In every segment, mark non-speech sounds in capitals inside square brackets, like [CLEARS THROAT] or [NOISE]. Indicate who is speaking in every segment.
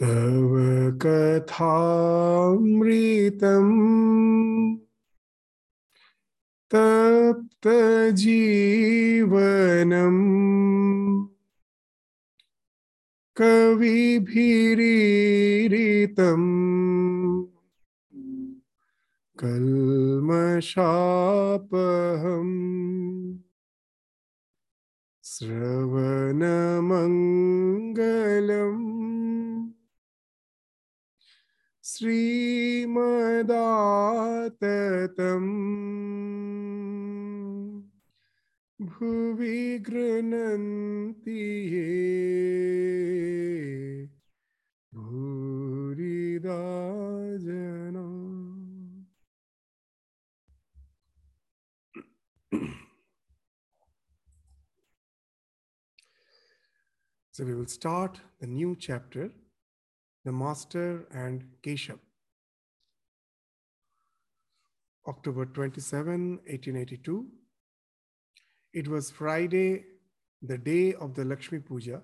Speaker 1: तव कथामृतम् तप्तजीवनम् कविभिरीरितम् कल्मषापहम् श्रवणमङ्गलम्। श्रीमदाततम्। भुवि गृह्णन्ति ये। भूरिदा So we will start the new chapter, The Master and Keshav. October 27, 1882. It was Friday, the day of the Lakshmi Puja.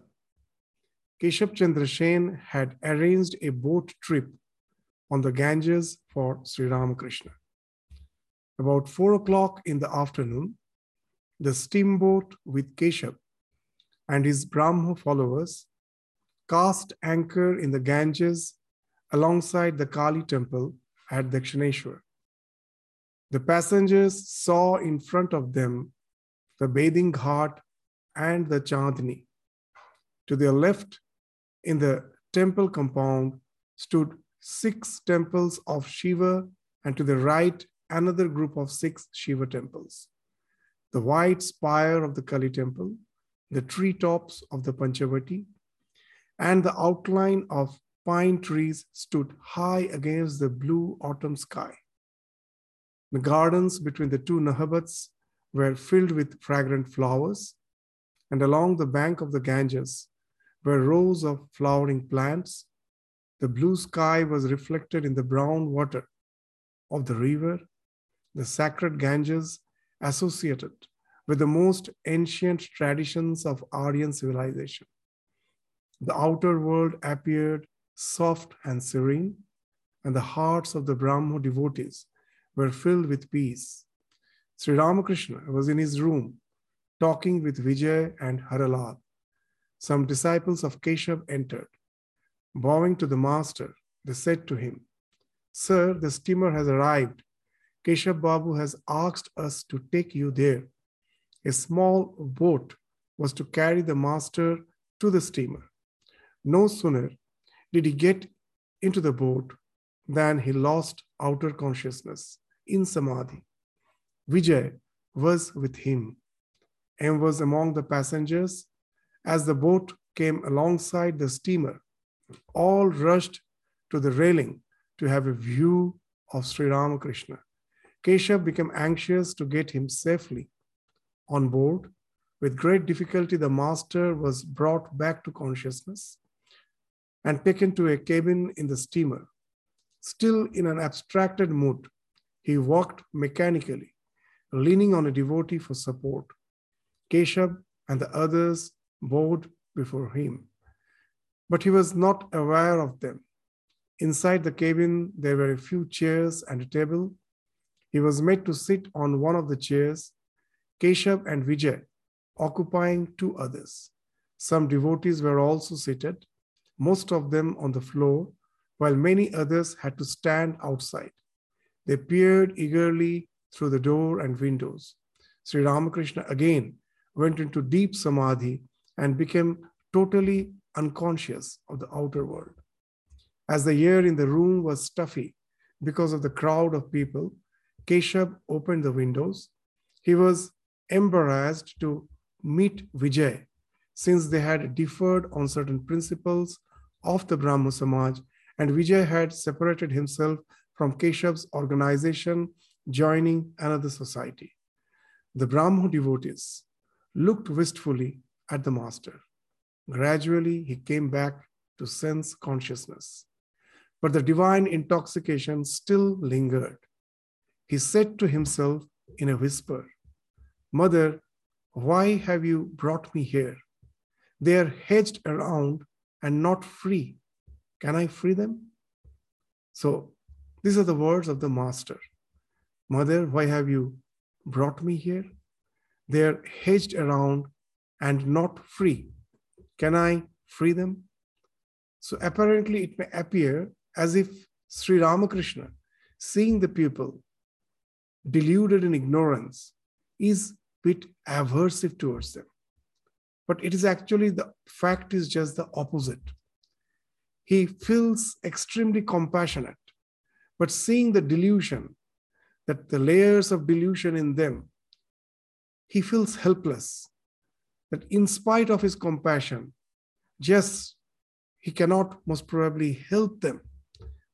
Speaker 1: Keshav Chandra Sen had arranged a boat trip on the Ganges for Sri Ramakrishna. About four o'clock in the afternoon, the steamboat with Keshav and his Brahmo followers cast anchor in the Ganges alongside the Kali temple at Dakshineshwar. The passengers saw in front of them the bathing ghat and the Chandni. To their left, in the temple compound, stood six temples of Shiva, and to the right, another group of six Shiva temples. The white spire of the Kali temple, the treetops of the Panchavati, and the outline of pine trees stood high against the blue autumn sky. The gardens between the two Nahabats were filled with fragrant flowers, and along the bank of the Ganges were rows of flowering plants. The blue sky was reflected in the brown water of the river, the sacred Ganges associated with the most ancient traditions of Aryan civilization. The outer world appeared soft and serene, and the hearts of the Brahmo devotees were filled with peace. Sri Ramakrishna was in his room talking with Vijay and Haralal. Some disciples of Keshav entered. Bowing to the master, they said to him, Sir, the steamer has arrived. Keshav Babu has asked us to take you there. A small boat was to carry the master to the steamer. No sooner did he get into the boat than he lost outer consciousness in samadhi. Vijay was with him and was among the passengers as the boat came alongside the steamer. All rushed to the railing to have a view of Sri Ramakrishna. Keshav became anxious to get him safely on board. With great difficulty, the master was brought back to consciousness and taken to a cabin in the steamer. Still in an abstracted mood, he walked mechanically, leaning on a devotee for support. Keshav and the others bowed before him. But he was not aware of them. Inside the cabin, there were a few chairs and a table. He was made to sit on one of the chairs, Keshav and Vijay occupying two others. Some devotees were also seated, most of them on the floor, while many others had to stand outside. They peered eagerly through the door and windows. Sri Ramakrishna again went into deep samadhi and became totally unconscious of the outer world. As the air in the room was stuffy because of the crowd of people, Keshav opened the windows. He was embarrassed to meet Vijay since they had differed on certain principles of the Brahmo Samaj, and Vijay had separated himself from Keshav's organization, joining another society. The Brahmo devotees looked wistfully at the master. Gradually, he came back to sense consciousness. But the divine intoxication still lingered. He said to himself in a whisper, Mother, Why have you brought me here? They are hedged around and not free. Can I free them? So, these are the words of the Master. Mother, why have you brought me here? They are hedged around and not free. Can I free them? So, apparently, it may appear as if Sri Ramakrishna, seeing the people deluded in ignorance, is bit aversive towards them. But it is actually the fact is just the opposite. He feels extremely compassionate, but seeing the delusion, that the layers of delusion in them, he feels helpless. That in spite of his compassion, just he cannot most probably help them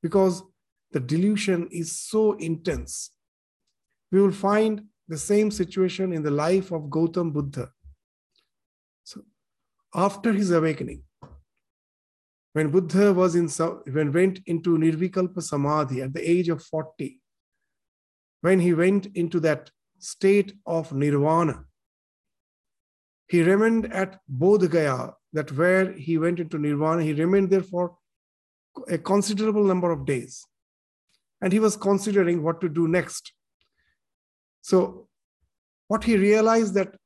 Speaker 1: because the delusion is so intense. We will find the same situation in the life of Gautam Buddha. So, after his awakening, when Buddha was in when went into Nirvikalpa Samadhi at the age of 40, when he went into that state of nirvana, he remained at Bodh Gaya, that where he went into nirvana, he remained there for a considerable number of days. And he was considering what to do next. So what he realized that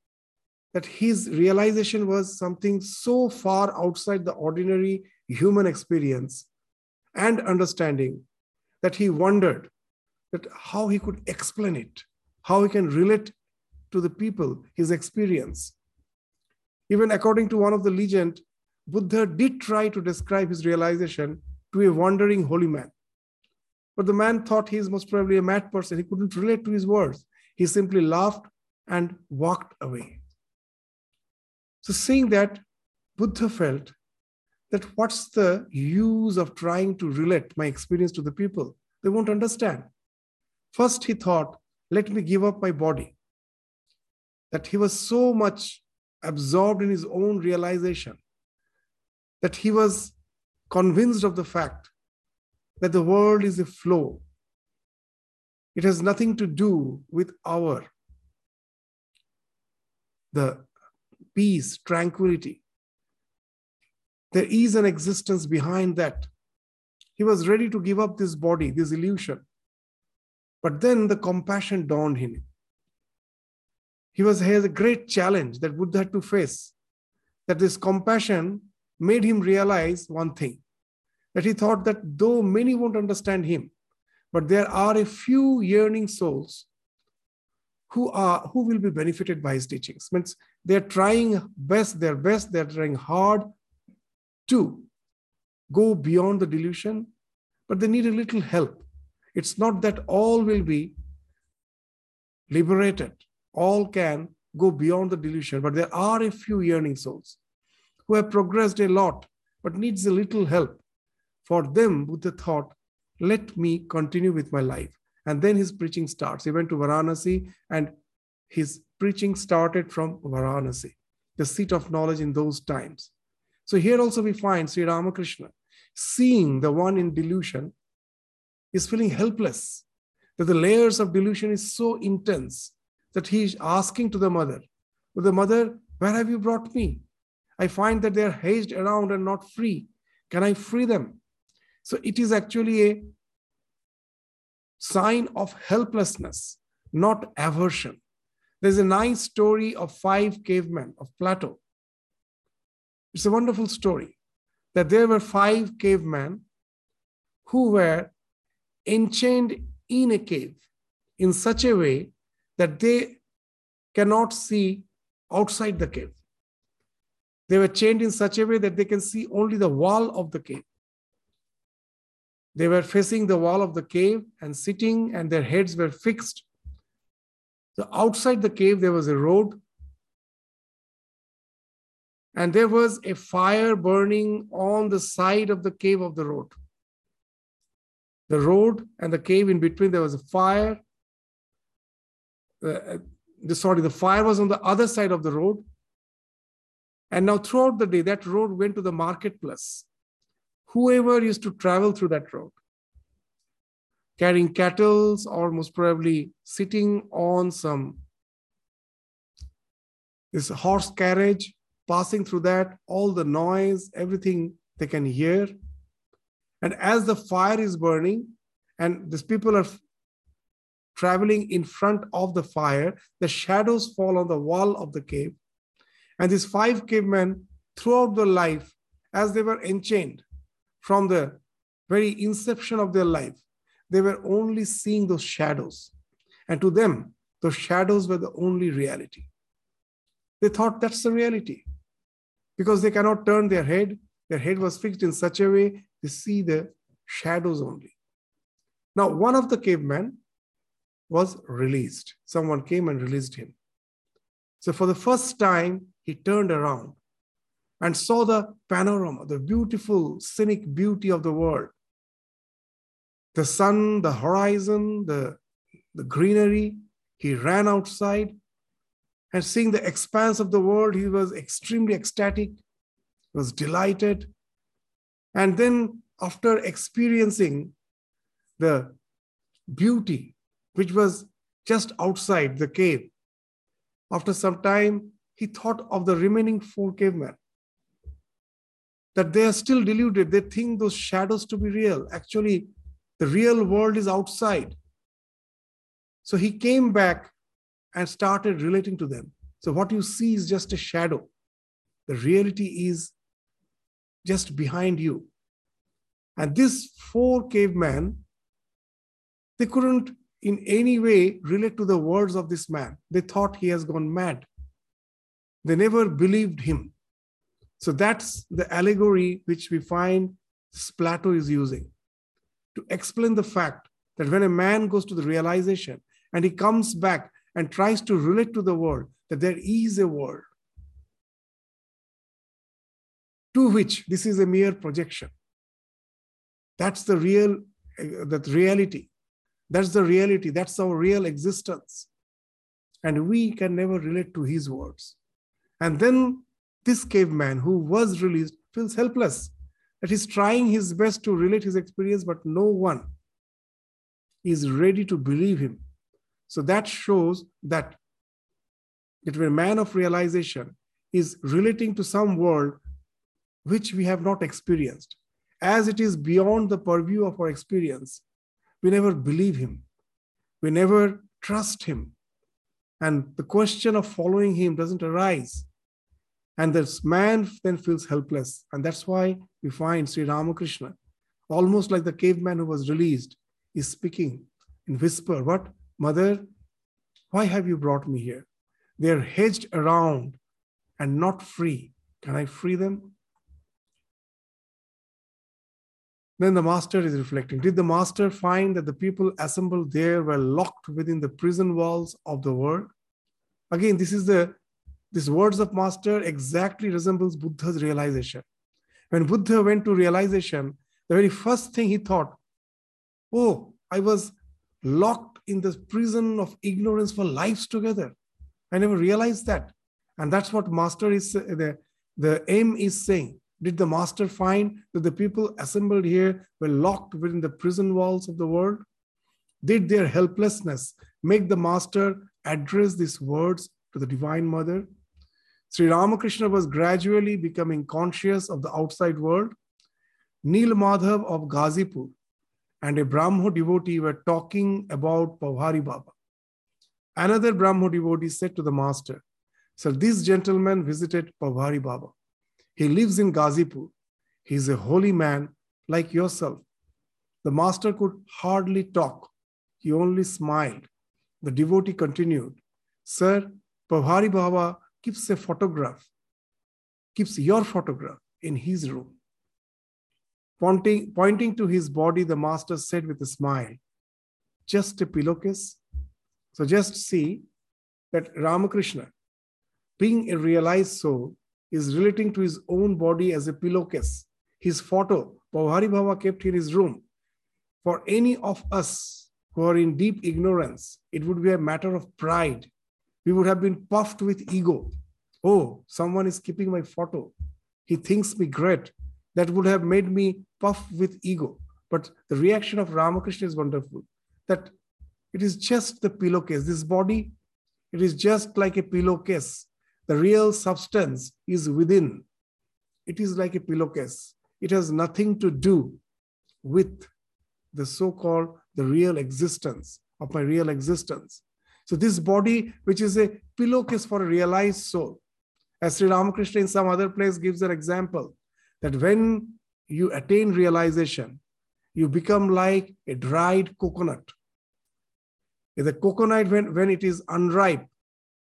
Speaker 1: that his realization was something so far outside the ordinary human experience and understanding that he wondered that how he could explain it, how he can relate to the people his experience. Even according to one of the legend, Buddha did try to describe his realization to a wandering holy man. But the man thought he is most probably a mad person. He couldn't relate to his words. He simply laughed and walked away. So, seeing that, Buddha felt that what's the use of trying to relate my experience to the people? They won't understand. First, he thought, let me give up my body. That he was so much absorbed in his own realization that he was convinced of the fact that the world is a flow it has nothing to do with our the peace, tranquility. There is an existence behind that. He was ready to give up this body, this illusion. But then the compassion dawned in him. He was he has a great challenge that Buddha had to face. That this compassion made him realize one thing that he thought that though many won't understand him, but there are a few yearning souls who are who will be benefited by his teachings. Means they're trying best their best they're trying hard to go beyond the delusion but they need a little help. It's not that all will be liberated. All can go beyond the delusion but there are a few yearning souls who have progressed a lot but needs a little help. For them buddha thought let me continue with my life. And then his preaching starts. He went to Varanasi and his preaching started from Varanasi, the seat of knowledge in those times. So here also we find Sri Ramakrishna seeing the one in delusion is feeling helpless, that the layers of delusion is so intense that he is asking to the mother, "With the mother, where have you brought me? I find that they are hazed around and not free. Can I free them? So it is actually a sign of helplessness, not aversion. There's a nice story of five cavemen of Plato. It's a wonderful story that there were five cavemen who were enchained in a cave in such a way that they cannot see outside the cave. They were chained in such a way that they can see only the wall of the cave. They were facing the wall of the cave and sitting, and their heads were fixed. So outside the cave, there was a road. And there was a fire burning on the side of the cave of the road. The road and the cave in between, there was a fire. Uh, the, sorry, the fire was on the other side of the road. And now, throughout the day, that road went to the marketplace whoever used to travel through that road, carrying cattle or most probably sitting on some this horse carriage passing through that, all the noise, everything they can hear. And as the fire is burning, and these people are traveling in front of the fire, the shadows fall on the wall of the cave. And these five cavemen, throughout their life, as they were enchained from the very inception of their life, they were only seeing those shadows. And to them, those shadows were the only reality. They thought that's the reality because they cannot turn their head. Their head was fixed in such a way they see the shadows only. Now, one of the cavemen was released. Someone came and released him. So, for the first time, he turned around and saw the panorama, the beautiful, scenic beauty of the world. The sun, the horizon, the, the greenery. He ran outside and seeing the expanse of the world, he was extremely ecstatic, was delighted. And then, after experiencing the beauty which was just outside the cave, after some time, he thought of the remaining four cavemen that they are still deluded. They think those shadows to be real. Actually, the real world is outside. So he came back and started relating to them. So what you see is just a shadow. The reality is just behind you. And these four cavemen, they couldn't in any way relate to the words of this man. They thought he has gone mad. They never believed him. So that's the allegory which we find Plato is using to explain the fact that when a man goes to the realization and he comes back and tries to relate to the world, that there is a world to which this is a mere projection. That's the real, uh, that reality. That's the reality. That's our real existence. And we can never relate to his words. And then this caveman who was released feels helpless, that he's trying his best to relate his experience, but no one is ready to believe him. So that shows that that a man of realization is relating to some world which we have not experienced. As it is beyond the purview of our experience, we never believe him. We never trust him. And the question of following him doesn't arise. And this man then feels helpless. And that's why we find Sri Ramakrishna, almost like the caveman who was released, is speaking in whisper, What, mother, why have you brought me here? They're hedged around and not free. Can I free them? Then the master is reflecting. Did the master find that the people assembled there were locked within the prison walls of the world? Again, this is the these words of master exactly resembles Buddha's realization. When Buddha went to realization, the very first thing he thought, oh, I was locked in the prison of ignorance for lives together. I never realized that. And that's what master is, the, the aim is saying. Did the master find that the people assembled here were locked within the prison walls of the world? Did their helplessness make the master address these words to the Divine Mother? Sri Ramakrishna was gradually becoming conscious of the outside world. Nil Madhav of Ghazipur and a Brahmo devotee were talking about Pabhari Baba. Another Brahmo devotee said to the master, Sir, this gentleman visited Pabhari Baba. He lives in Ghazipur. He is a holy man like yourself. The master could hardly talk. He only smiled. The devotee continued, Sir, Pabhari Baba keeps a photograph, keeps your photograph in his room. Pointing, pointing to his body, the master said with a smile, Just a pillowcase? So just see that Ramakrishna, being a realized soul, is relating to his own body as a pillowcase. His photo, Pabhari Baba kept in his room. For any of us who are in deep ignorance, it would be a matter of pride. We would have been puffed with ego. Oh, someone is keeping my photo. He thinks me great. That would have made me puff with ego. But the reaction of Ramakrishna is wonderful. That it is just the pillowcase. This body, it is just like a pillowcase. the real substance is within. It is like a pillowcase. It has nothing to do with the so-called the real existence of my real existence. So this body, which is a pillowcase for a realized soul, as Sri Ramakrishna in some other place gives an example, that when you attain realization, you become like a dried coconut. The coconut, when, when it is unripe,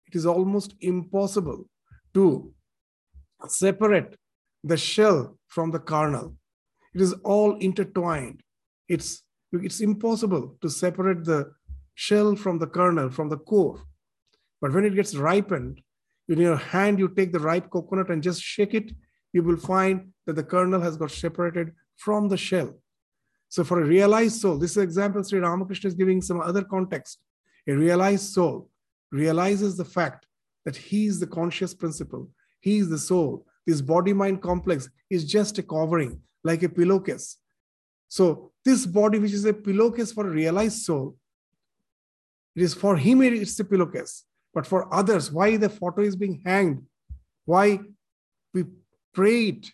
Speaker 1: it is almost impossible to separate the shell from the kernel. It is all intertwined. It's, it's impossible to separate the shell from the kernel, from the core. But when it gets ripened, in your hand, you take the ripe coconut and just shake it, you will find that the kernel has got separated from the shell. So for a realized soul, this is example Sri Ramakrishna is giving some other context. A realized soul realizes the fact that he is the conscious principle, he is the soul. This body mind complex is just a covering, like a pillowcase. So, this body, which is a pillowcase for a realized soul, it is for him, it's a pillowcase. But for others, why the photo is being hanged, why we pray it,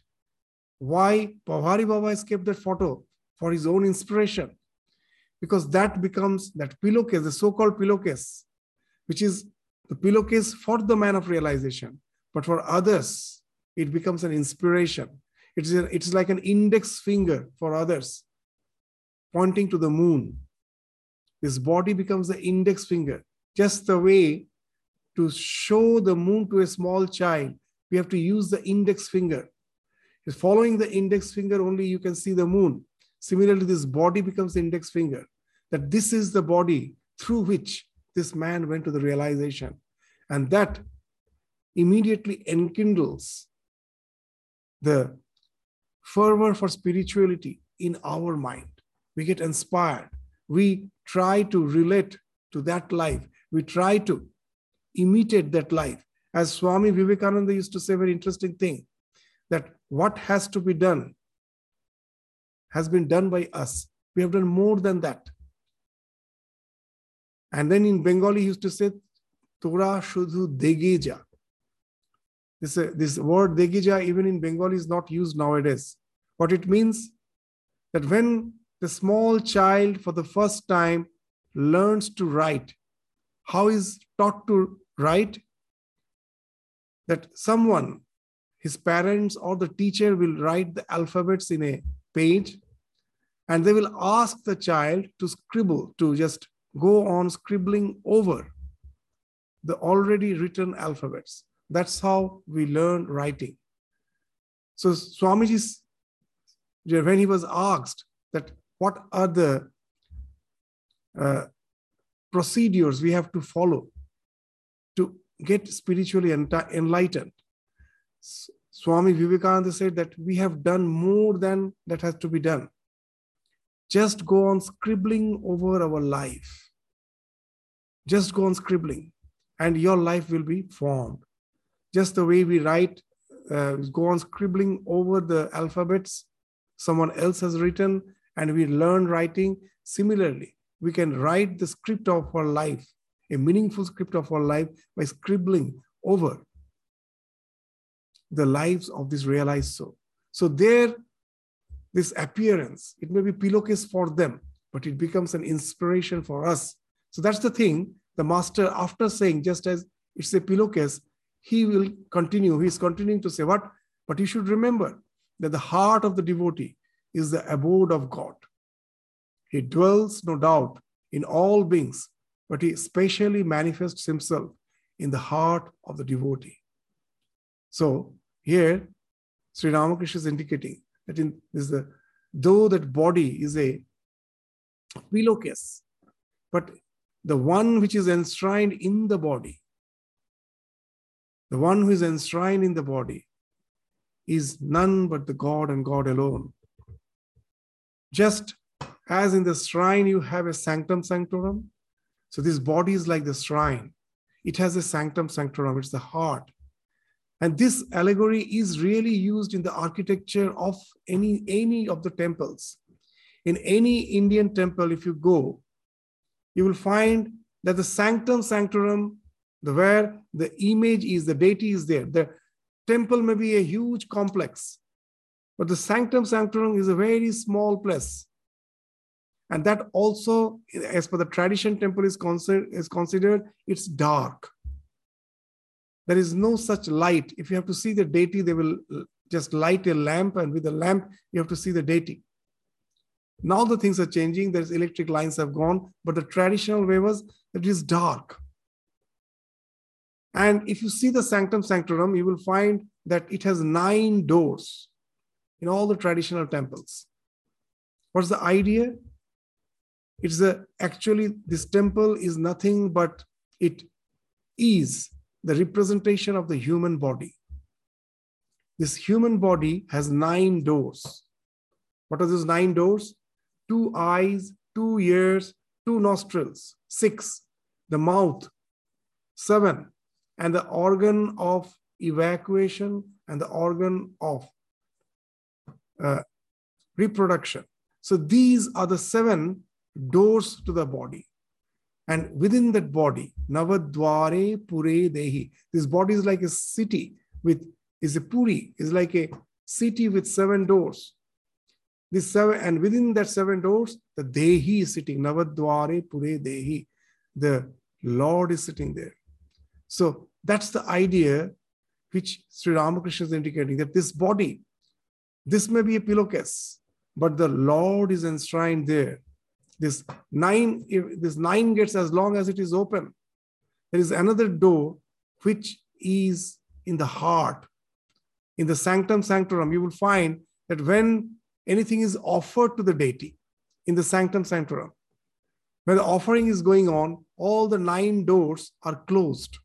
Speaker 1: why Pabhari Baba has kept that photo for his own inspiration, because that becomes that pillowcase, the so called pillowcase, which is the pillowcase for the man of realization. But for others, it becomes an inspiration. It's, a, it's like an index finger for others, pointing to the moon. This body becomes the index finger, just the way to show the moon to a small child, we have to use the index finger. If following the index finger only, you can see the moon. Similarly, this body becomes the index finger, that this is the body through which this man went to the realization. And that immediately enkindles the fervor for spirituality in our mind. We get inspired. We try to relate to that life. We try to imitate that life. As Swami Vivekananda used to say, very interesting thing that what has to be done has been done by us. We have done more than that. And then in Bengali, he used to say, Tora Shudhu Degeja. This, uh, this word Degeja, even in Bengali, is not used nowadays. What it means that when the small child for the first time learns to write, how is taught to write? That someone, his parents or the teacher will write the alphabets in a page and they will ask the child to scribble, to just go on scribbling over the already written alphabets. That's how we learn writing. So Swamiji, when he was asked that what are the uh, procedures we have to follow to get spiritually enlightened, Swami Vivekananda said that we have done more than that has to be done. Just go on scribbling over our life. Just go on scribbling, and your life will be formed. Just the way we write, uh, go on scribbling over the alphabets someone else has written, and we learn writing. Similarly, we can write the script of our life, a meaningful script of our life, by scribbling over the lives of this realized soul. So, there this appearance. It may be pillowcase for them, but it becomes an inspiration for us. So that's the thing. The master, after saying, just as it's a pillowcase, he will continue. He's continuing to say, What? But you should remember that the heart of the devotee is the abode of God. He dwells, no doubt, in all beings, but he specially manifests himself in the heart of the devotee. So here, Sri Ramakrishna is indicating that in is the though that body is a pillowcase, but the one which is enshrined in the body, the one who is enshrined in the body is none but the God and God alone. Just as in the shrine you have a sanctum sanctorum, so this body is like the shrine. It has a sanctum sanctorum, it's the heart. And this allegory is really used in the architecture of any, any of the temples. In any Indian temple, if you go, you will find that the sanctum sanctorum, the where the image is, the deity is there. The temple may be a huge complex, but the sanctum sanctorum is a very small place. And that also, as per the tradition, temple is, is considered, it's dark. There is no such light. If you have to see the deity, they will just light a lamp, and with the lamp, you have to see the deity. Now the things are changing. There's electric lines have gone, but the traditional way was it is dark. And if you see the Sanctum Sanctorum, you will find that it has nine doors in all the traditional temples. What's the idea? It's a, actually, this temple is nothing but it is the representation of the human body. This human body has nine doors. What are those nine doors? Two eyes, two ears, two nostrils, six, the mouth, seven, and the organ of evacuation and the organ of uh, reproduction. So these are the seven doors to the body. And within that body, Navadware Pure Dehi. This body is like a city with, is a Puri, is like a city with seven doors. This seven, and within that seven doors, the Dehi is sitting. Navadware Pure Dehi. The Lord is sitting there. So that's the idea which Sri Ramakrishna is indicating that this body, this may be a pillowcase, but the Lord is enshrined there. This nine, this nine gates, as long as it is open, there is another door which is in the heart. In the sanctum sanctorum, you will find that when anything is offered to the deity in the sanctum sanctorum, when the offering is going on, all the nine doors are closed.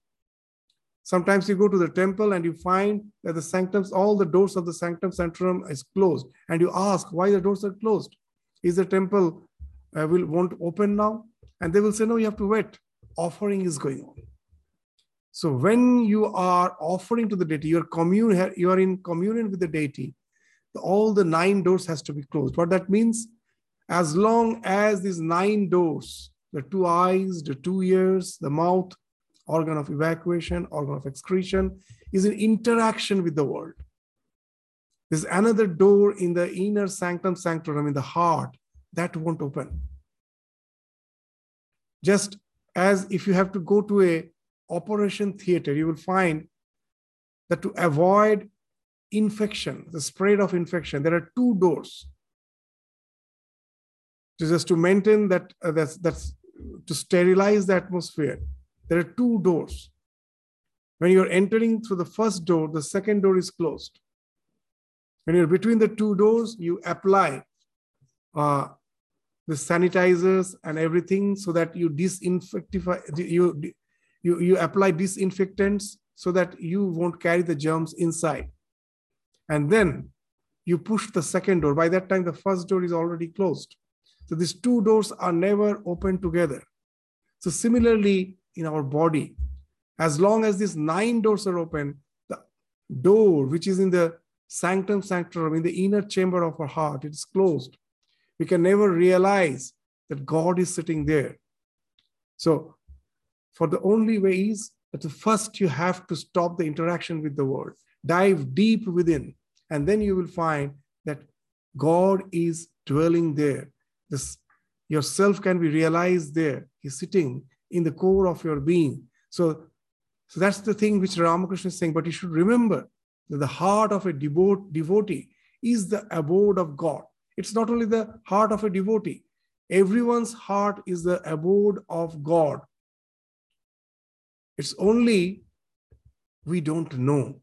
Speaker 1: Sometimes you go to the temple and you find that the sanctums, all the doors of the sanctum sanctorum is closed. And you ask why the doors are closed. Is the temple uh, will won't open now? And they will say, no, you have to wait. Offering is going on. So when you are offering to the deity, you're commune, you are in communion with the deity. All the nine doors has to be closed. What that means, as long as these nine doors, the two eyes, the two ears, the mouth, organ of evacuation, organ of excretion, is in interaction with the world. There's another door in the inner sanctum sanctorum in the heart that won't open. Just as if you have to go to a operation theater, you will find that to avoid infection, the spread of infection, there are two doors. Just to maintain that, uh, that's, that's to sterilize the atmosphere there are two doors. When you're entering through the first door, the second door is closed. When you're between the two doors, you apply uh, the sanitizers and everything so that you disinfectify, you, you, you apply disinfectants so that you won't carry the germs inside. And then you push the second door. By that time, the first door is already closed. So these two doors are never open together. So similarly, in our body. As long as these nine doors are open, the door which is in the sanctum sanctorum, in the inner chamber of our heart, it is closed. We can never realize that God is sitting there. So, for the only way is that first you have to stop the interaction with the world, dive deep within, and then you will find that God is dwelling there. This yourself can be realized there. He's sitting in the core of your being. So, so that's the thing which Ramakrishna is saying. But you should remember that the heart of a devote, devotee is the abode of God. It's not only the heart of a devotee, everyone's heart is the abode of God. It's only we don't know.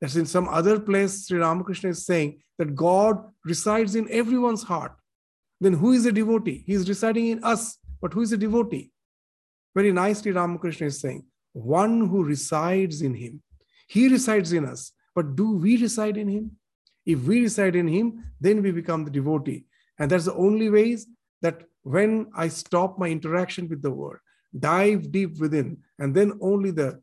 Speaker 1: That's in some other place, Sri Ramakrishna is saying that God resides in everyone's heart. Then who is a devotee? He is residing in us, but who is a devotee? Very nicely, Ramakrishna is saying, one who resides in him. He resides in us, but do we reside in him? If we reside in him, then we become the devotee. And that's the only ways that when I stop my interaction with the world, dive deep within, and then only the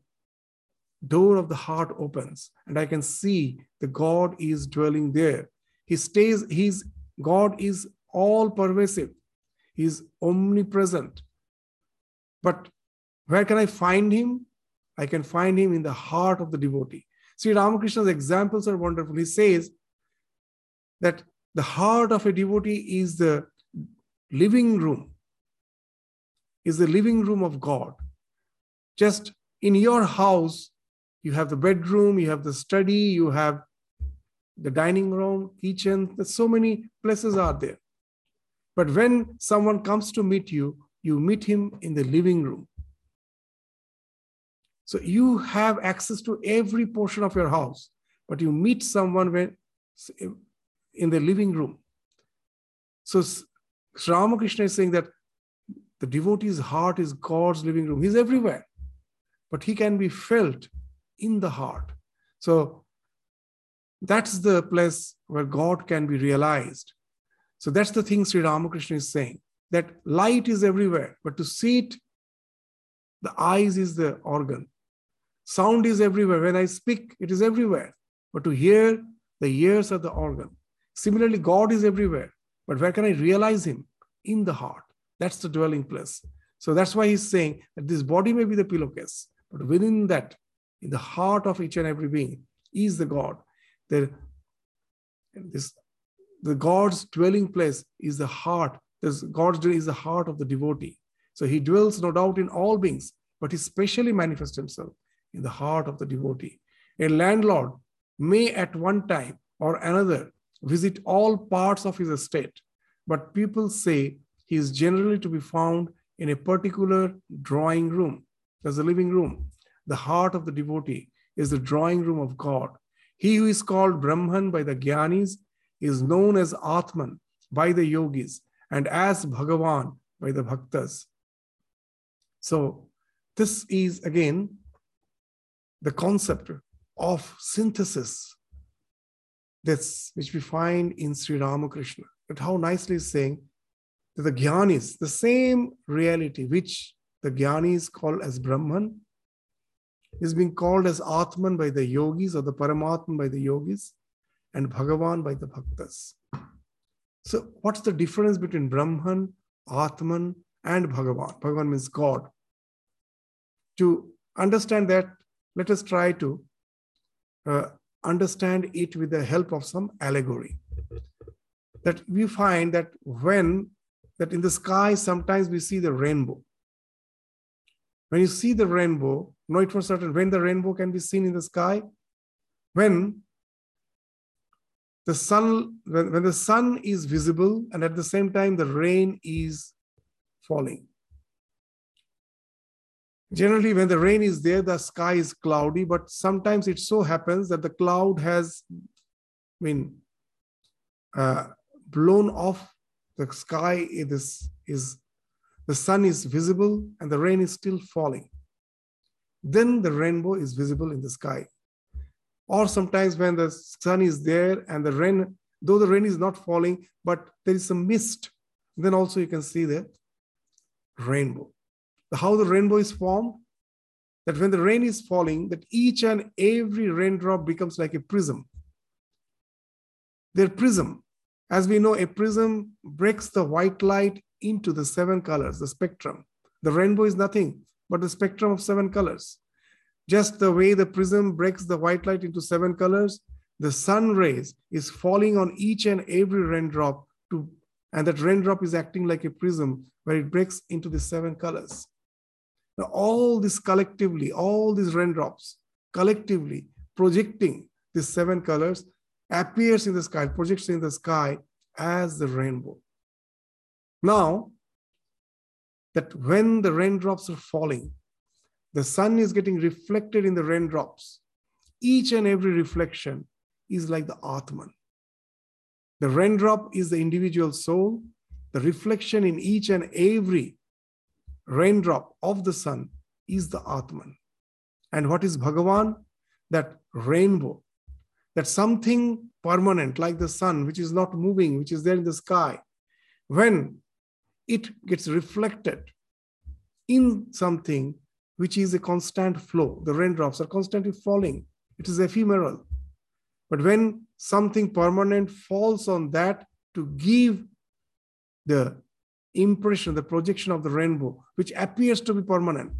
Speaker 1: door of the heart opens, and I can see the God is dwelling there. He stays, he's God is all pervasive, He's omnipresent. But where can I find him? I can find him in the heart of the devotee. Sri Ramakrishna's examples are wonderful. He says that the heart of a devotee is the living room, is the living room of God. Just in your house, you have the bedroom, you have the study, you have the dining room, kitchen. So many places are there. But when someone comes to meet you, you meet him in the living room. So you have access to every portion of your house, but you meet someone when, in the living room. So Sri Ramakrishna is saying that the devotee's heart is God's living room. He's everywhere, but he can be felt in the heart. So that's the place where God can be realized. So that's the thing Sri Ramakrishna is saying that light is everywhere, but to see it, the eyes is the organ. Sound is everywhere. When I speak, it is everywhere. But to hear, the ears are the organ. Similarly, God is everywhere. But where can I realize Him? In the heart. That's the dwelling place. So that's why He's saying that this body may be the pillowcase, but within that, in the heart of each and every being, is the God. The, this the God's dwelling place is the heart. This God's is the heart of the devotee. So he dwells, no doubt, in all beings, but he specially manifests himself in the heart of the devotee. A landlord may at one time or another visit all parts of his estate, but people say he is generally to be found in a particular drawing room. There's a living room. The heart of the devotee is the drawing room of God. He who is called Brahman by the Gyanis is known as Atman by the yogis and as Bhagavan by the bhaktas. So, this is again the concept of synthesis that's which we find in Sri Ramakrishna. But how nicely is saying that the Gyanis, the same reality which the Gyanis call as Brahman, is being called as Atman by the yogis or the Paramatman by the yogis and Bhagavan by the Bhaktas. So, what's the difference between Brahman, Atman, and Bhagavan? Bhagavan means God. To understand that, let us try to uh, understand it with the help of some allegory. That we find that when, that in the sky, sometimes we see the rainbow. When you see the rainbow, know it for certain when the rainbow can be seen in the sky? When the sun, when, when the sun is visible and at the same time the rain is falling. Generally, when the rain is there, the sky is cloudy, but sometimes it so happens that the cloud has been uh, blown off the sky. Is, is the sun is visible and the rain is still falling. Then the rainbow is visible in the sky or sometimes when the sun is there and the rain, though the rain is not falling, but there is some mist, then also you can see the rainbow. How the rainbow is formed, that when the rain is falling, that each and every raindrop becomes like a prism. Their prism, as we know, a prism breaks the white light into the seven colors, the spectrum. The rainbow is nothing but the spectrum of seven colors. Just the way the prism breaks the white light into seven colors, the sun rays is falling on each and every raindrop to, and that raindrop is acting like a prism where it breaks into the seven colors. Now, all this collectively, all these raindrops collectively projecting these seven colors appears in the sky, projects in the sky as the rainbow. Now, that when the raindrops are falling, the sun is getting reflected in the raindrops. Each and every reflection is like the Atman. The raindrop is the individual soul. The reflection in each and every raindrop of the sun is the Atman. And what is Bhagavan? That rainbow, that something permanent like the sun, which is not moving, which is there in the sky, when it gets reflected in something which is a constant flow. The raindrops are constantly falling. It is ephemeral. But when something permanent falls on that to give the impression, the projection of the rainbow, which appears to be permanent,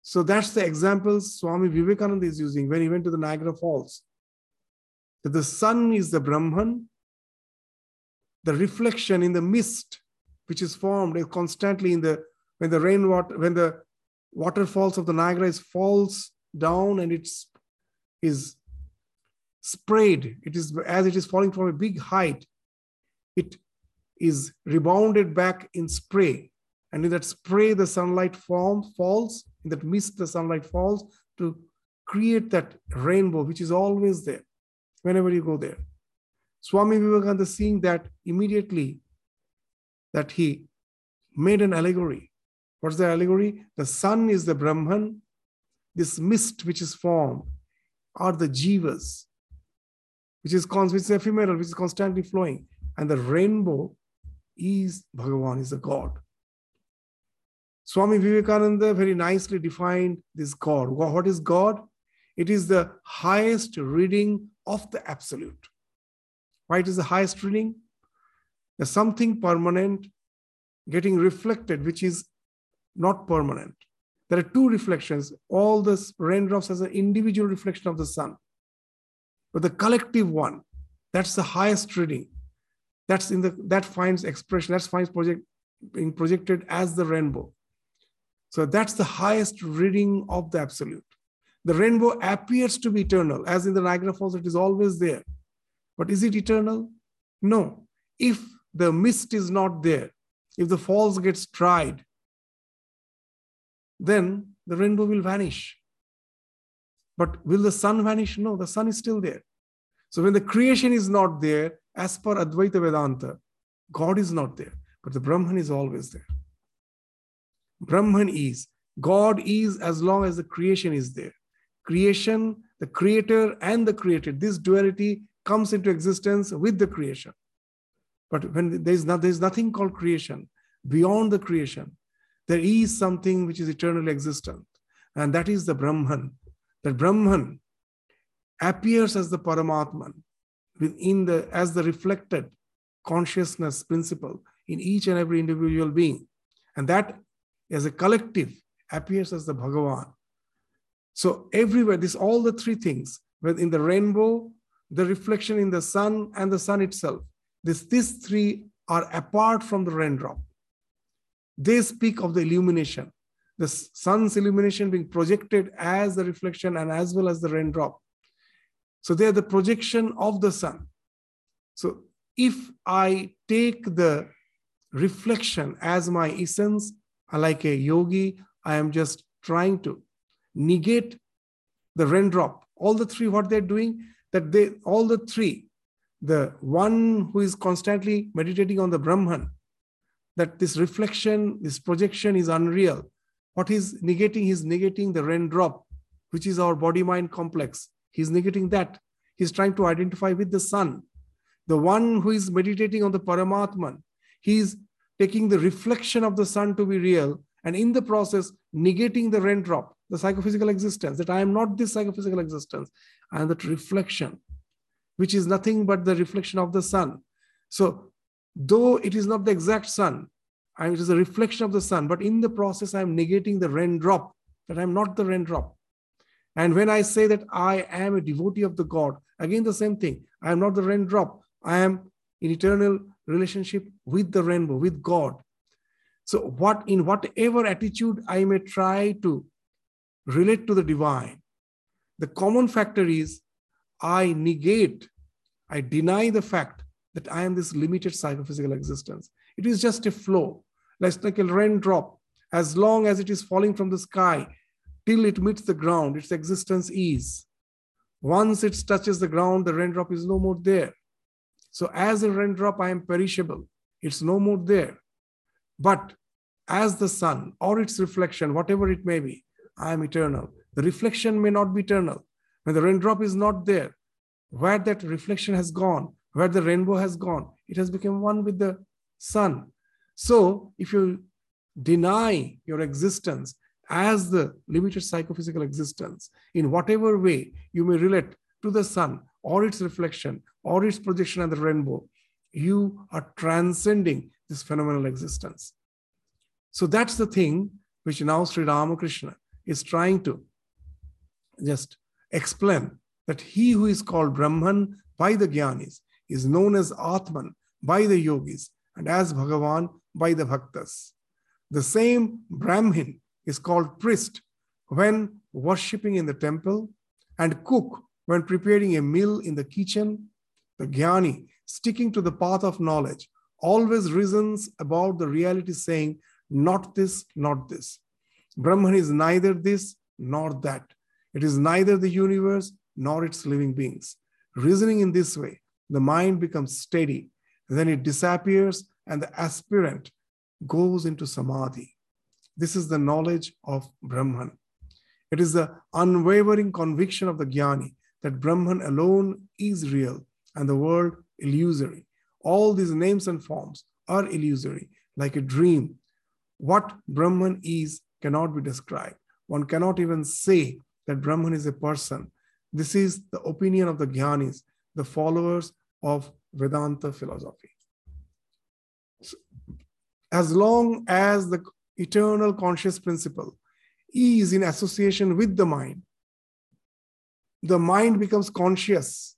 Speaker 1: So that's the example Swami Vivekananda is using when he went to the Niagara Falls. That the sun is the Brahman, the reflection in the mist which is formed constantly in the when the rainwater when the waterfalls of the Niagara is falls down and it's is sprayed. It is as it is falling from a big height. It is rebounded back in spray, and in that spray the sunlight forms falls. In that mist the sunlight falls to create that rainbow which is always there whenever you go there. Swami Vivekananda seeing that immediately that he made an allegory. What's the allegory? The sun is the Brahman, this mist which is formed are the jivas, which is, which is ephemeral, which is constantly flowing. And the rainbow is Bhagavan, is the God. Swami Vivekananda very nicely defined this God. What is God? It is the highest reading of the absolute. Why it is the highest reading? There's something permanent getting reflected, which is not permanent. There are two reflections. All the raindrops as an individual reflection of the sun. But the collective one, that's the highest reading. That's in the that finds expression, that finds project being projected as the rainbow. So that's the highest reading of the absolute. The rainbow appears to be eternal, as in the Niagara Falls, it is always there. But is it eternal? No. If the mist is not there, if the falls gets dried, then the rainbow will vanish. But will the sun vanish? No, the sun is still there. So when the creation is not there, as per Advaita Vedanta, God is not there, but the Brahman is always there. Brahman is. God is as long as the creation is there. Creation, the creator and the created, this duality comes into existence with the creation. But when there is, there is nothing called creation, beyond the creation, there is something which is eternally existent, and that is the Brahman. That Brahman appears as the Paramatman within the as the reflected consciousness principle in each and every individual being. And that as a collective appears as the Bhagavan. So everywhere, this all the three things, within the rainbow, the reflection in the sun, and the sun itself. This, these three are apart from the raindrop they speak of the illumination, the sun's illumination being projected as the reflection and as well as the raindrop. So they are the projection of the sun. So if I take the reflection as my essence, uh, like a yogi, I am just trying to negate the raindrop. All the three, what they're doing, that they all the three, the one who is constantly meditating on the Brahman, that this reflection, this projection is unreal. What he's negating, he's negating the raindrop, which is our body mind complex. He's negating that. He's trying to identify with the sun. The one who is meditating on the Paramatman, he's taking the reflection of the sun to be real, and in the process, negating the raindrop, the psychophysical existence, that I am not this psychophysical existence, and that reflection, which is nothing but the reflection of the sun. So though it is not the exact sun, and it is a reflection of the sun, but in the process, I'm negating the raindrop, that I'm not the raindrop. And when I say that I am a devotee of the God, again the same thing. I am not the raindrop. I am in eternal relationship with the rainbow, with God. So, what in whatever attitude I may try to relate to the divine, the common factor is I negate, I deny the fact that I am this limited psychophysical existence. It is just a flow, like a raindrop. As long as it is falling from the sky, till it meets the ground, its existence is. Once it touches the ground, the raindrop is no more there. So, as a raindrop, I am perishable. It's no more there. But as the sun or its reflection, whatever it may be, I am eternal. The reflection may not be eternal. When the raindrop is not there, where that reflection has gone, where the rainbow has gone, it has become one with the sun. So if you deny your existence as the limited psychophysical existence, in whatever way you may relate to the sun or its reflection or its projection on the rainbow, you are transcending this phenomenal existence. So that's the thing which now Sri Ramakrishna is trying to just explain that he who is called Brahman by the Gyanis is known as Atman by the yogis and as Bhagavan by the bhaktas. The same Brahmin is called priest when worshipping in the temple and cook when preparing a meal in the kitchen. The Jnani, sticking to the path of knowledge, always reasons about the reality, saying, Not this, not this. Brahman is neither this nor that. It is neither the universe nor its living beings. Reasoning in this way, the mind becomes steady, then it disappears, and the aspirant goes into samadhi. This is the knowledge of Brahman. It is the unwavering conviction of the Jnani that Brahman alone is real and the world illusory. All these names and forms are illusory, like a dream. What Brahman is cannot be described. One cannot even say that Brahman is a person. This is the opinion of the Jnanis, the followers of Vedanta philosophy. As long as the eternal conscious principle is in association with the mind, the mind becomes conscious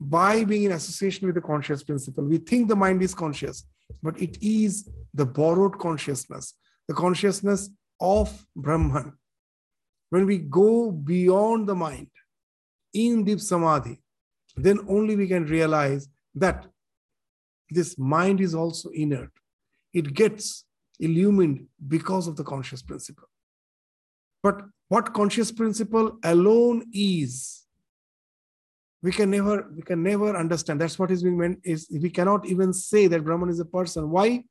Speaker 1: by being in association with the conscious principle. We think the mind is conscious, but it is the borrowed consciousness, the consciousness of Brahman. When we go beyond the mind in deep samadhi, then only we can realize that this mind is also inert. It gets illumined because of the conscious principle. But what conscious principle alone is, we can never we can never understand. That's what is being meant is we cannot even say that Brahman is a person. Why?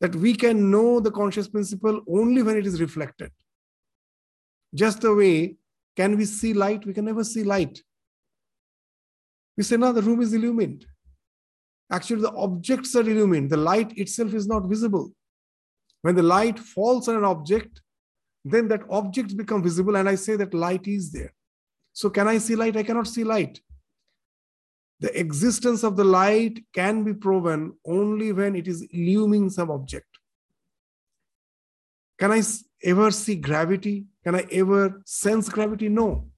Speaker 1: That we can know the conscious principle only when it is reflected. Just the way can we see light? We can never see light. We say, no, the room is illumined. Actually, the objects are illumined. The light itself is not visible. When the light falls on an object, then that object becomes visible and I say that light is there. So can I see light? I cannot see light. The existence of the light can be proven only when it is illumining some object. Can I ever see gravity? Can I ever sense gravity? No.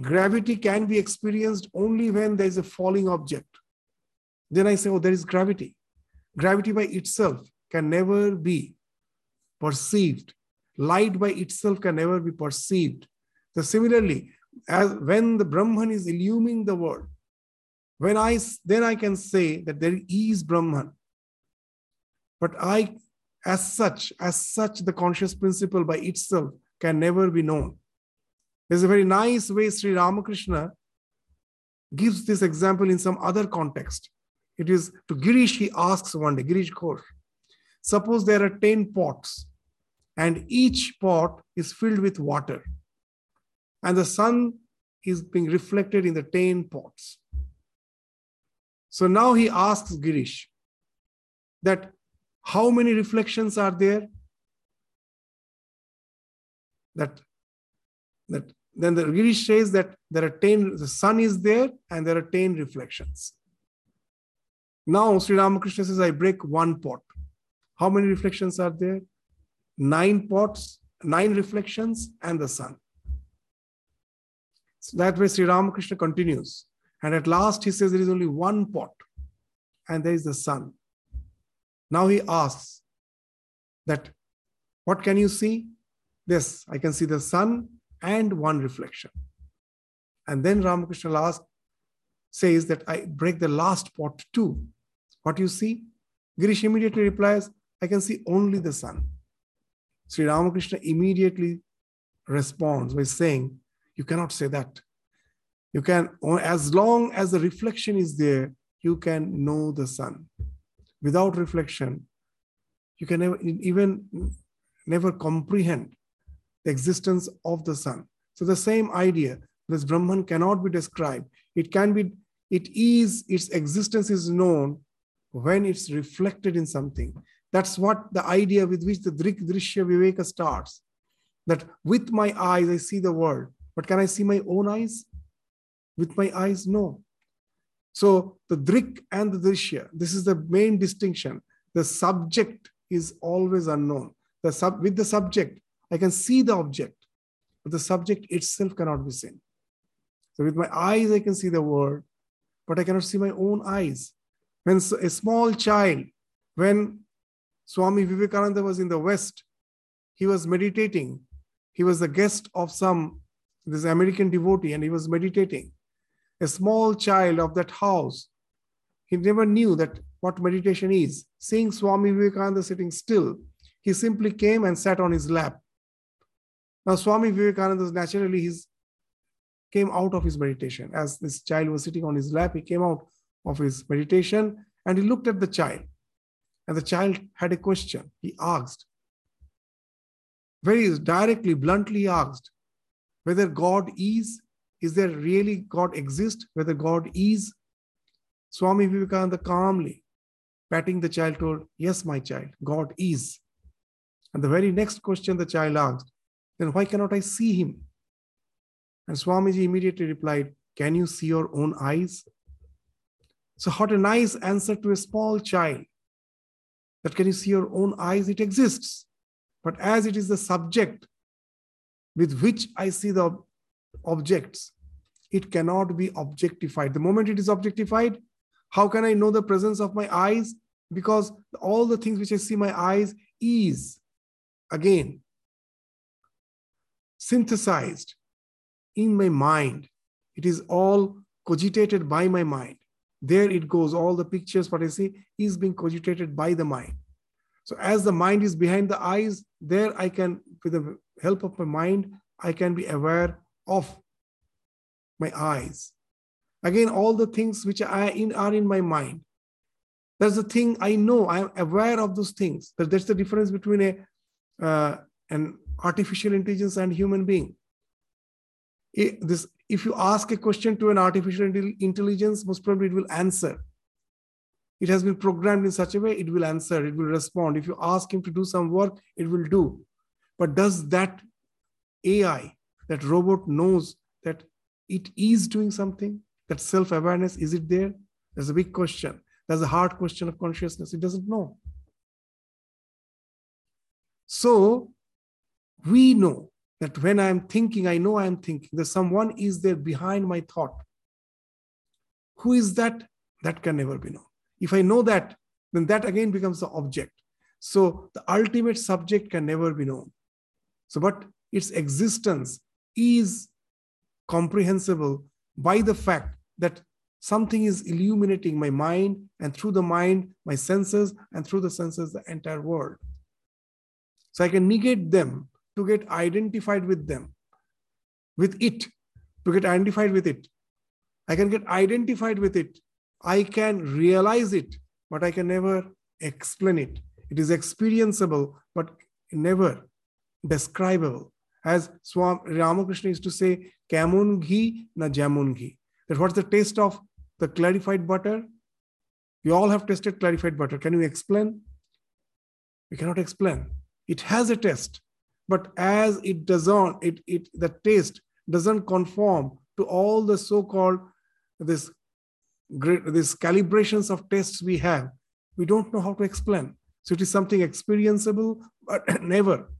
Speaker 1: Gravity can be experienced only when there is a falling object. Then I say, oh, there is gravity. Gravity by itself can never be perceived. Light by itself can never be perceived. So similarly, as when the Brahman is illumining the world, when I then I can say that there is Brahman. But I, as such, as such, the conscious principle by itself can never be known. There's a very nice way Sri Ramakrishna gives this example in some other context. It is to Girish, he asks one day, Girish Ghosh, suppose there are 10 pots and each pot is filled with water and the sun is being reflected in the 10 pots. So now he asks Girish that how many reflections are there? That, that then the Girish says that there are 10, the sun is there and there are 10 reflections. Now Sri Ramakrishna says, I break one pot. How many reflections are there? Nine pots, nine reflections, and the sun. So that way Sri Ramakrishna continues. And at last he says there is only one pot, and there is the sun. Now he asks that, what can you see? Yes, I can see the sun and one reflection. And then Ramakrishna last says that I break the last pot too. What you see? Girish immediately replies, I can see only the sun. Sri Ramakrishna immediately responds by saying, You cannot say that. You can, as long as the reflection is there, you can know the sun. Without reflection, you can never, even never comprehend the existence of the sun. So the same idea, this Brahman cannot be described. It can be, it is, its existence is known when it's reflected in something. That's what the idea with which the Drik Drishya Viveka starts. That with my eyes, I see the world. But can I see my own eyes? With my eyes, no. So the Drik and the Drishya, this is the main distinction. The subject is always unknown. the sub, with the subject, I can see the object, but the subject itself cannot be seen. So with my eyes, I can see the world, but I cannot see my own eyes. When a small child, when Swami Vivekananda was in the West, he was meditating. He was the guest of some this American devotee, and he was meditating. A small child of that house, he never knew that what meditation is. Seeing Swami Vivekananda sitting still, he simply came and sat on his lap. Now, Swami Vivekananda naturally he's came out of his meditation. As this child was sitting on his lap, he came out of his meditation and he looked at the child. And the child had a question. He asked, very directly, bluntly asked, whether God is, is there really God exist? Whether God is? Swami Vivekananda calmly, patting the child, told, Yes, my child, God is. And the very next question the child asked, Then why cannot I see him? And Swamiji immediately replied, Can you see your own eyes? So, what a nice answer to a small child that can you see your own eyes? It exists. But as it is the subject with which I see the objects, it cannot be objectified. The moment it is objectified, how can I know the presence of my eyes? Because all the things which I see my eyes is, again, synthesized in my mind. It is all cogitated by my mind. There it goes. All the pictures, what I see, is being cogitated by the mind. So as the mind is behind the eyes, there I can, with the help of my mind, I can be aware of my eyes. Again, all the things which are in, are in my mind. That's the thing I know. I am aware of those things. That's the difference between a uh, an artificial intelligence and human being. This if you ask a question to an artificial intelligence most probably it will answer. It has been programmed in such a way it will answer it will respond. If you ask him to do some work it will do. But does that ai that robot knows that it is doing something that self-awareness is it there? That's a big question. That's a hard question of consciousness. It doesn't know. So we know that when I'm thinking, I know I'm thinking, that someone is there behind my thought. Who is that? That can never be known. If I know that, then that again becomes the object. So the ultimate subject can never be known. So, but its existence is comprehensible by the fact that something is illuminating my mind, and through the mind, my senses, and through the senses, the entire world. So I can negate them to get identified with them, with it, to get identified with it. I can get identified with it. I can realize it, but I can never explain it. It is experienceable, but never describable. As Swam Ramakrishna used to say, Kamun ghee na jamun ghee. That what's the taste of the clarified butter? You all have tasted clarified butter. Can you explain? We cannot explain. It has a taste, but as it doesn't it, it the taste doesn't conform to all the so-called this great this calibrations of tests we have we don't know how to explain. So it is something experienceable but [CLEARS THROAT] never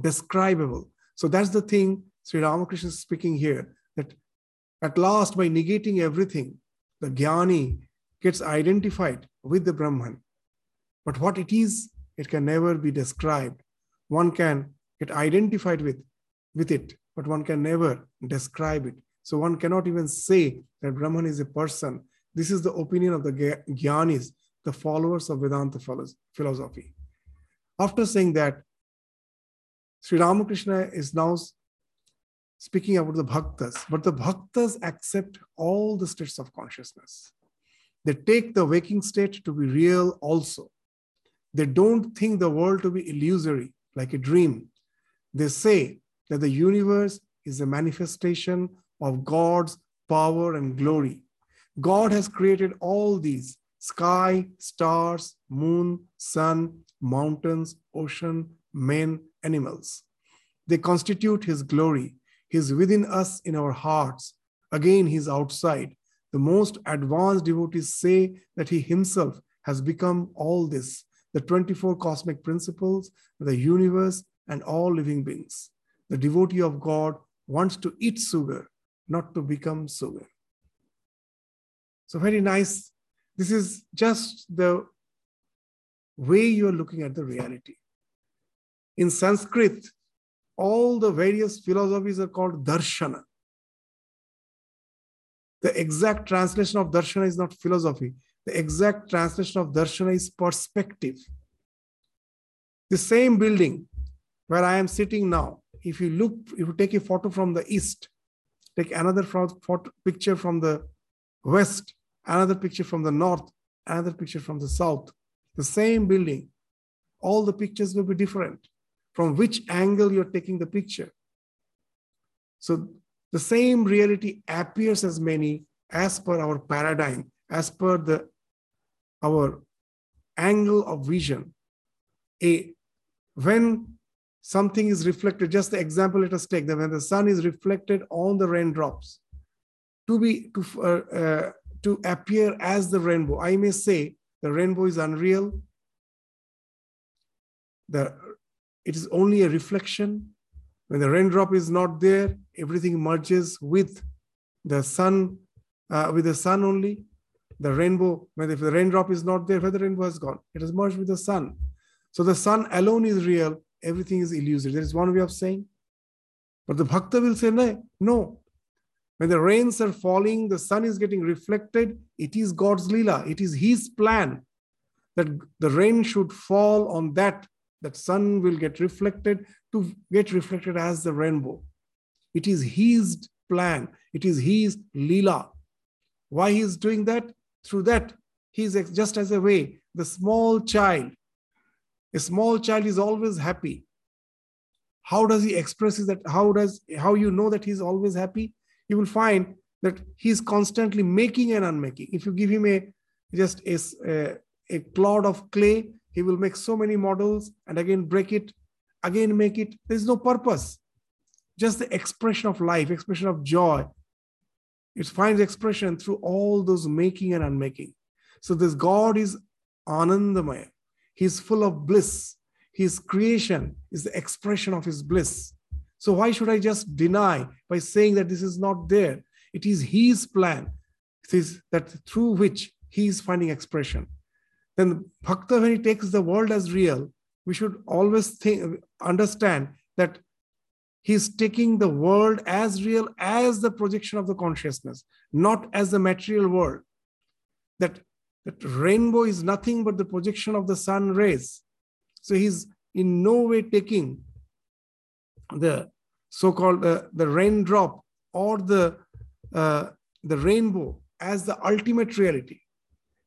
Speaker 1: describable. So that's the thing sri ramakrishna is speaking here that at last by negating everything the jnani gets identified with the brahman. But what it is it can never be described one can get identified with, with it, but one can never describe it. So one cannot even say that Brahman is a person. This is the opinion of the Jnanis, the followers of Vedanta philosophy. After saying that, Sri Ramakrishna is now speaking about the bhaktas, but the bhaktas accept all the states of consciousness. They take the waking state to be real also. They don't think the world to be illusory like a dream. They say that the universe is a manifestation of God's power and glory. God has created all these sky, stars, moon, sun, mountains, ocean, men, animals. They constitute His glory. He is within us in our hearts. Again, He is outside. The most advanced devotees say that He Himself has become all this the 24 cosmic principles, the universe, and all living beings. The devotee of God wants to eat sugar, not to become sugar. So, very nice. This is just the way you're looking at the reality. In Sanskrit, all the various philosophies are called darshana. The exact translation of darshana is not philosophy. The exact translation of darshana is perspective. The same building where I am sitting now, if you look, if you take a photo from the east, take another photo, picture from the west, another picture from the north, another picture from the south, the same building, all the pictures will be different from which angle you're taking the picture. So the same reality appears as many as per our paradigm, as per the our angle of vision. A when something is reflected, just the example let us take that when the sun is reflected on the raindrops, to be to uh, uh, to appear as the rainbow, I may say the rainbow is unreal. The it is only a reflection. When the raindrop is not there, everything merges with the sun, uh, with the sun only. The rainbow, when if the raindrop is not there, where the rainbow has gone, it has merged with the sun. So the sun alone is real, everything is illusory. There is one way of saying. But the bhakta will say, no, no. When the rains are falling, the sun is getting reflected. It is God's lila. It is His plan that the rain should fall on that that sun will get reflected to get reflected as the rainbow. It is his plan. It is his lila. Why he is doing that? Through that, he is just as a way. The small child, a small child is always happy. How does he express that? How does how you know that he's always happy? You will find that he's constantly making and unmaking. If you give him a just a, a, a clod of clay, he will make so many models and again break it, again make it. There's no purpose. Just the expression of life, expression of joy. It finds expression through all those making and unmaking. So this God is Anandamaya. He's full of bliss. His creation is the expression of his bliss. So why should I just deny by saying that this is not there? It is his plan. It is that through which he is finding expression then bhakta, when he takes the world as real, we should always think, understand that he's taking the world as real as the projection of the consciousness, not as the material world. That, that rainbow is nothing but the projection of the sun rays. So he's in no way taking the so-called uh, the raindrop or the uh, the rainbow as the ultimate reality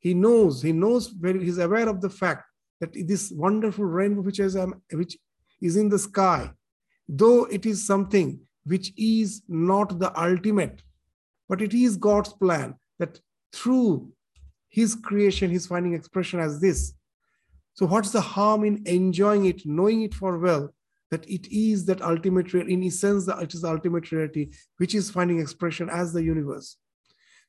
Speaker 1: he knows, he knows, he's aware of the fact that this wonderful rainbow which is, um, which is in the sky, though it is something which is not the ultimate, but it is God's plan that through his creation, he's finding expression as this. So, what's the harm in enjoying it, knowing it for well, that it is that ultimate, in essence, that it is the ultimate reality, which is finding expression as the universe.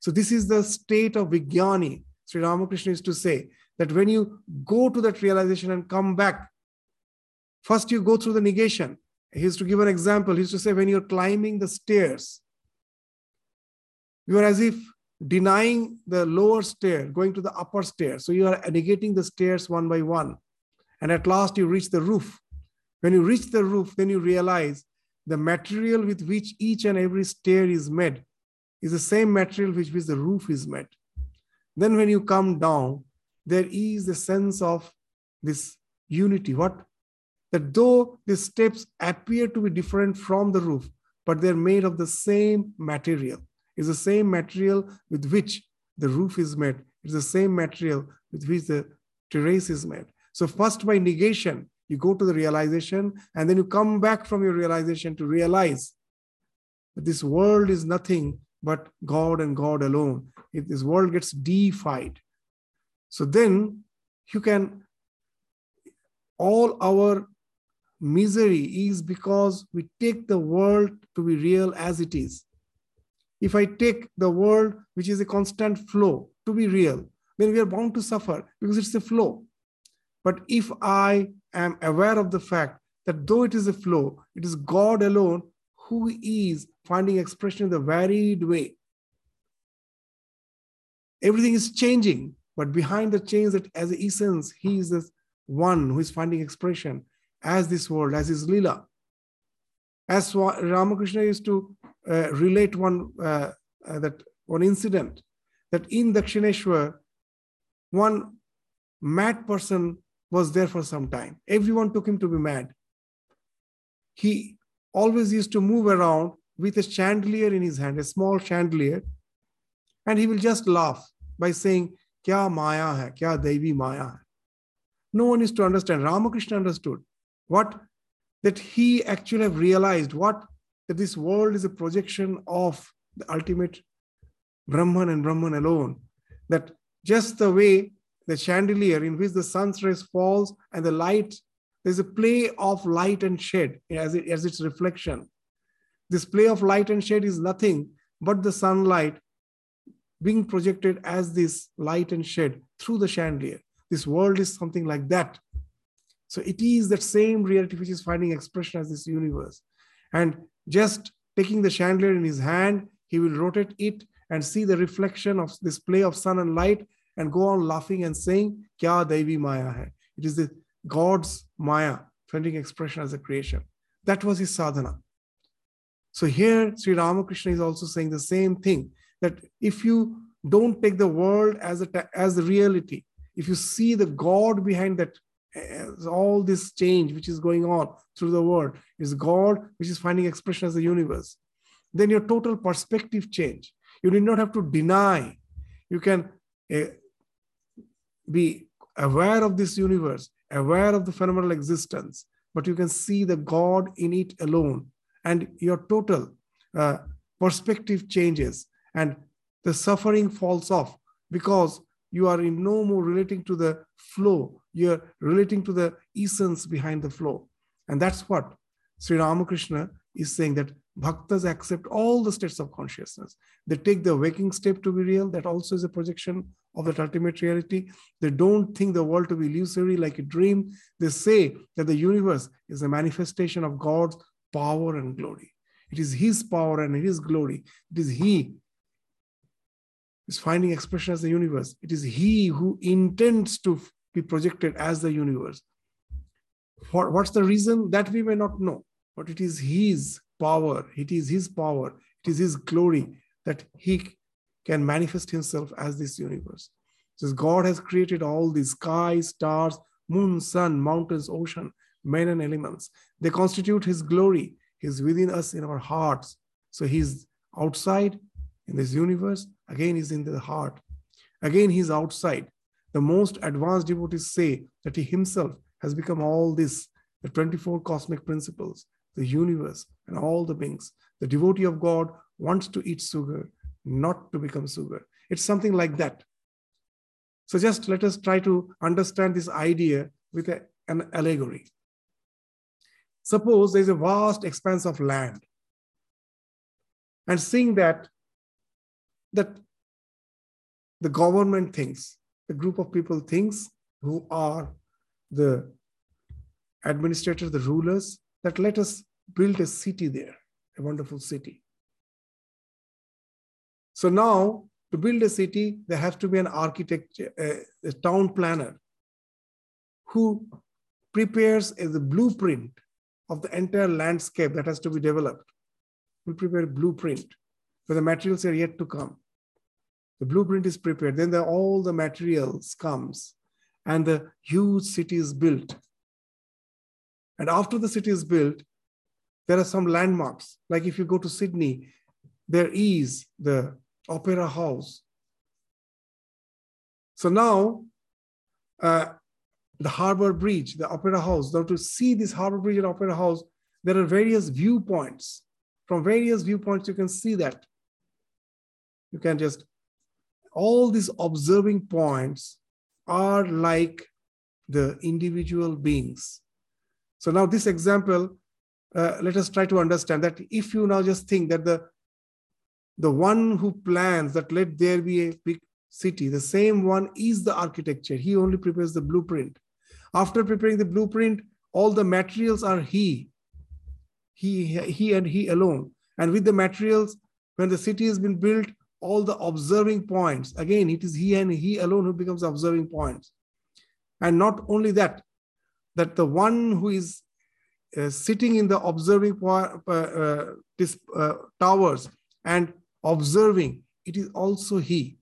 Speaker 1: So, this is the state of Vijnani, Sri Ramakrishna used to say that when you go to that realization and come back, first you go through the negation. He used to give an example. He used to say, when you're climbing the stairs, you are as if denying the lower stair, going to the upper stair. So you are negating the stairs one by one. And at last you reach the roof. When you reach the roof, then you realize the material with which each and every stair is made is the same material with which the roof is made. Then when you come down, there is a sense of this unity. What? That though the steps appear to be different from the roof, but they're made of the same material. It's the same material with which the roof is made. It's the same material with which the terrace is made. So first by negation, you go to the realization, and then you come back from your realization to realize that this world is nothing but God and God alone. If this world gets deified, so then you can, all our misery is because we take the world to be real as it is. If I take the world, which is a constant flow, to be real, then we are bound to suffer because it's a flow. But if I am aware of the fact that though it is a flow, it is God alone who is finding expression in the varied way. Everything is changing, but behind the change, that as essence, He is the one who is finding expression as this world, as His Lila. As Ramakrishna used to uh, relate one uh, uh, that one incident that in Dakshineshwar, one mad person was there for some time. Everyone took him to be mad. He always used to move around with a chandelier in his hand, a small chandelier, and he will just laugh by saying, Kya maya hai, kya devi maya hai. No one is to understand. Ramakrishna understood what that he actually have realized what that this world is a projection of the ultimate Brahman and Brahman alone. That just the way the chandelier in which the sun's rays falls and the light, there's a play of light and shade as, it, as its reflection. This play of light and shade is nothing but the sunlight being projected as this light and shade through the chandelier. This world is something like that. So it is that same reality which is finding expression as this universe. And just taking the chandelier in his hand, he will rotate it and see the reflection of this play of sun and light and go on laughing and saying, Kya Devi Maya hai. It is the God's Maya, finding expression as a creation. That was his sadhana. So here, Sri Ramakrishna is also saying the same thing that if you don't take the world as, a, as the reality, if you see the God behind that all this change which is going on through the world is God, which is finding expression as the universe. Then your total perspective change. You need not have to deny. You can uh, be aware of this universe, aware of the phenomenal existence, but you can see the God in it alone, and your total uh, perspective changes, and the suffering falls off because you are in no more relating to the flow, you're relating to the essence behind the flow. And that's what Sri Ramakrishna is saying that bhaktas accept all the states of consciousness. They take the waking state to be real, that also is a projection of that ultimate reality. They don't think the world to be illusory like a dream. They say that the universe is a manifestation of God's power and glory. It is His power and His glory. It is He is finding expression as the universe. It is He who intends to be projected as the universe. What's the reason? That we may not know, but it is His power, it is His power, it is His glory that He can manifest Himself as this universe. Says God has created all these skies, stars, moon, sun, mountains, ocean, men, and elements. They constitute His glory. He's within us in our hearts. So He's outside in this universe, again, He's in the heart. Again, He's outside. The most advanced devotees say that He Himself has become all this, the 24 cosmic principles, the universe, and all the beings. The devotee of God wants to eat sugar, not to become sugar. It's something like that. So just let us try to understand this idea with a, an allegory. Suppose there's a vast expanse of land. And seeing that that the government thinks, the group of people thinks who are the administrators, the rulers, that let us build a city there, a wonderful city. So now, to build a city, there has to be an architect, a, a town planner who prepares a, the blueprint of the entire landscape that has to be developed. Will prepare a blueprint where the materials are yet to come. The blueprint is prepared. Then the, all the materials comes and the huge city is built. And after the city is built, there are some landmarks. Like if you go to Sydney, there is the Opera House. So now, uh, the Harbor Bridge, the Opera House. Now, to see this Harbor Bridge and Opera House, there are various viewpoints. From various viewpoints, you can see that. You can just, all these observing points are like the individual beings. So now this example, uh, let us try to understand that if you now just think that the the one who plans that let there be a big city, the same one is the architecture. He only prepares the blueprint. After preparing the blueprint, all the materials are he. He, he and he alone. And with the materials, when the city has been built, all the observing points, again, it is he and he alone who becomes observing points. And not only that, that the one who is uh, sitting in the observing uh, uh, uh, towers and observing, it is also he.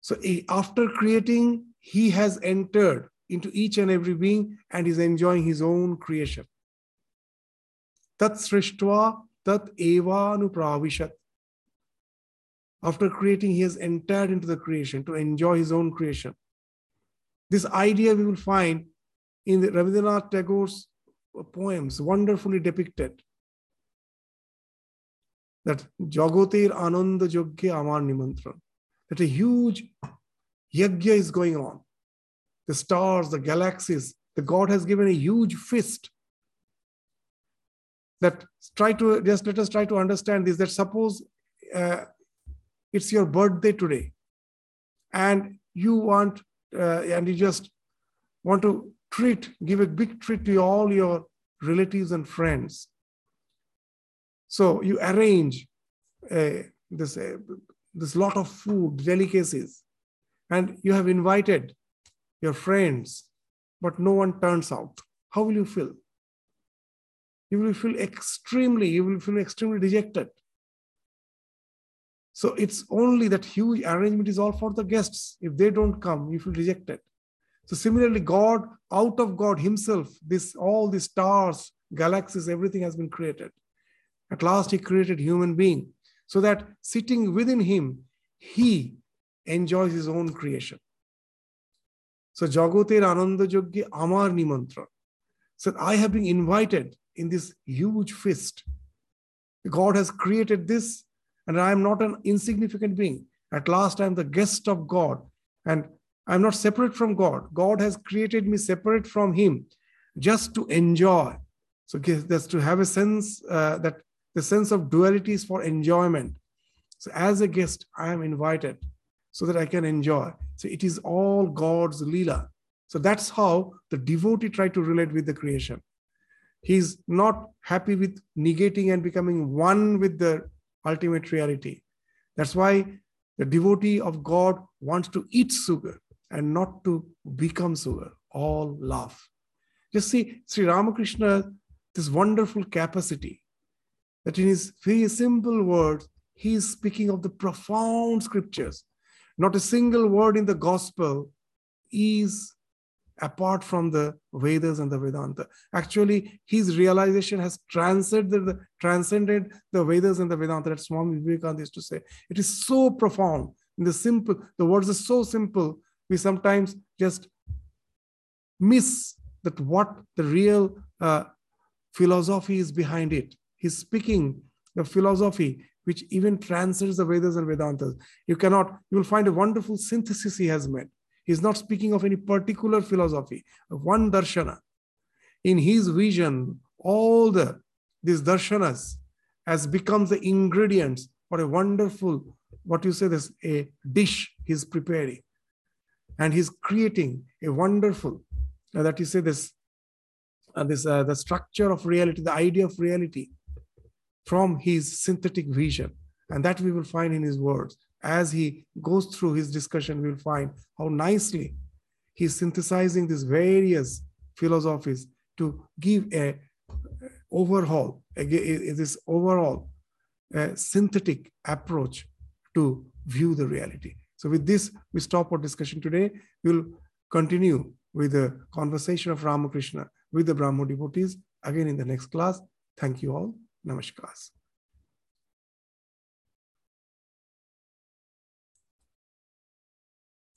Speaker 1: So after creating, he has entered into each and every being and is enjoying his own creation. Tat srishtva tat eva anupravishat. After creating, he has entered into the creation to enjoy his own creation. This idea we will find in the Rabindranath Tagore's poems, wonderfully depicted. That Jagotir Ananda Jogge Amar Nimantran. That a huge yajna is going on. The stars, the galaxies, the God has given a huge fist That try to just let us try to understand this. That suppose uh, it's your birthday today, and you want uh, and you just want to treat, give a big treat to all your relatives and friends. So you arrange uh, this, uh, this lot of food, delicacies, and you have invited your friends, but no one turns out. How will you feel? You will feel extremely, you will feel extremely dejected. So it's only that huge arrangement is all for the guests. If they don't come, you feel rejected. So similarly, God, out of God Himself, this all the stars, galaxies, everything has been created. At last, He created human being, so that sitting within Him, He enjoys His own creation. So Jagoter Ananda Jogge Amar Nimantra. So I have been invited in this huge feast. God has created this and I am not an insignificant being. At last, I am the guest of God, and I'm not separate from God. God has created me separate from Him just to enjoy. So, that's to have a sense uh, that the sense of duality is for enjoyment. So, as a guest, I am invited so that I can enjoy. So, it is all God's Leela. So, that's how the devotee try to relate with the creation. He's not happy with negating and becoming one with the ultimate reality. That's why the devotee of God wants to eat sugar and not to become sugar. All love. Just see Sri Ramakrishna, this wonderful capacity that in his very simple words, he is speaking of the profound scriptures. Not a single word in the gospel is apart from the Vedas and the Vedanta. Actually, his realization has transcended the, transcended the Vedas and the Vedanta. That Swami Vivekananda used to say. It is so profound. In the simple, the words are so simple, we sometimes just miss that what the real uh, philosophy is behind it. He's speaking the philosophy which even transcends the Vedas and Vedantas. You cannot, you will find a wonderful synthesis he has made He's not speaking of any particular philosophy, one darshana. In his vision, all the these darshanas has become the ingredients for a wonderful, what you say, this a dish he's preparing. And he's creating a wonderful, uh, that you say this, uh, this uh, the structure of reality, the idea of reality from his synthetic vision. And that we will find in his words as he goes through his discussion, we'll find how nicely he's synthesizing these various philosophies to give a overhaul, a, this overall synthetic approach to view the reality. So with this, we stop our discussion today. We'll continue with the conversation of Ramakrishna with the Brahmo devotees again in the next class. Thank you all. Namaskar.